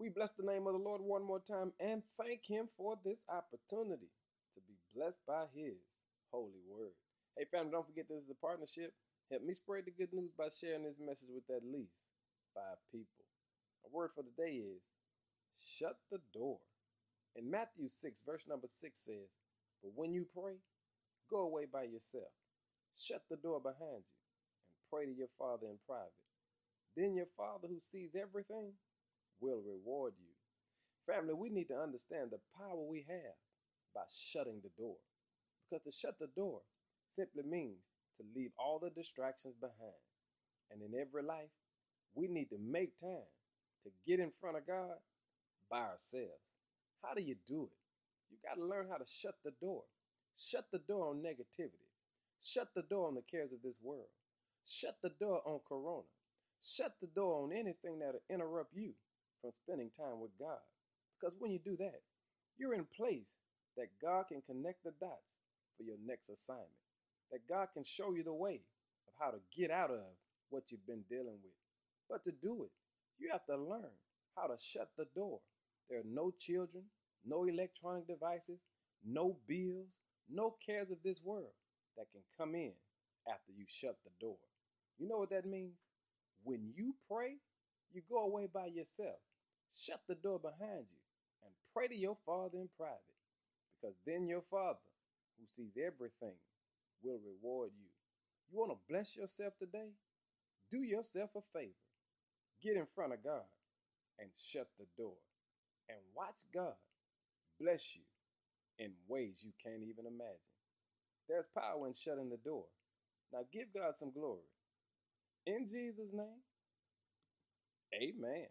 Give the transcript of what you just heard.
We bless the name of the Lord one more time and thank Him for this opportunity to be blessed by His holy word. Hey, family, don't forget this is a partnership. Help me spread the good news by sharing this message with at least five people. A word for the day is shut the door. In Matthew 6, verse number 6 says, But when you pray, go away by yourself, shut the door behind you, and pray to your Father in private. Then your Father who sees everything will reward you. Family, we need to understand the power we have by shutting the door. Because to shut the door simply means to leave all the distractions behind. And in every life, we need to make time to get in front of God by ourselves. How do you do it? You got to learn how to shut the door. Shut the door on negativity. Shut the door on the cares of this world. Shut the door on corona. Shut the door on anything that'll interrupt you from spending time with God. Because when you do that, you're in place that God can connect the dots for your next assignment that God can show you the way of how to get out of what you've been dealing with. But to do it, you have to learn how to shut the door. There are no children, no electronic devices, no bills, no cares of this world that can come in after you shut the door. You know what that means? When you pray, you go away by yourself. Shut the door behind you and pray to your Father in private. Because then your Father, who sees everything, will reward you. You want to bless yourself today? Do yourself a favor. Get in front of God and shut the door. And watch God bless you in ways you can't even imagine. There's power in shutting the door. Now give God some glory. In Jesus' name, amen.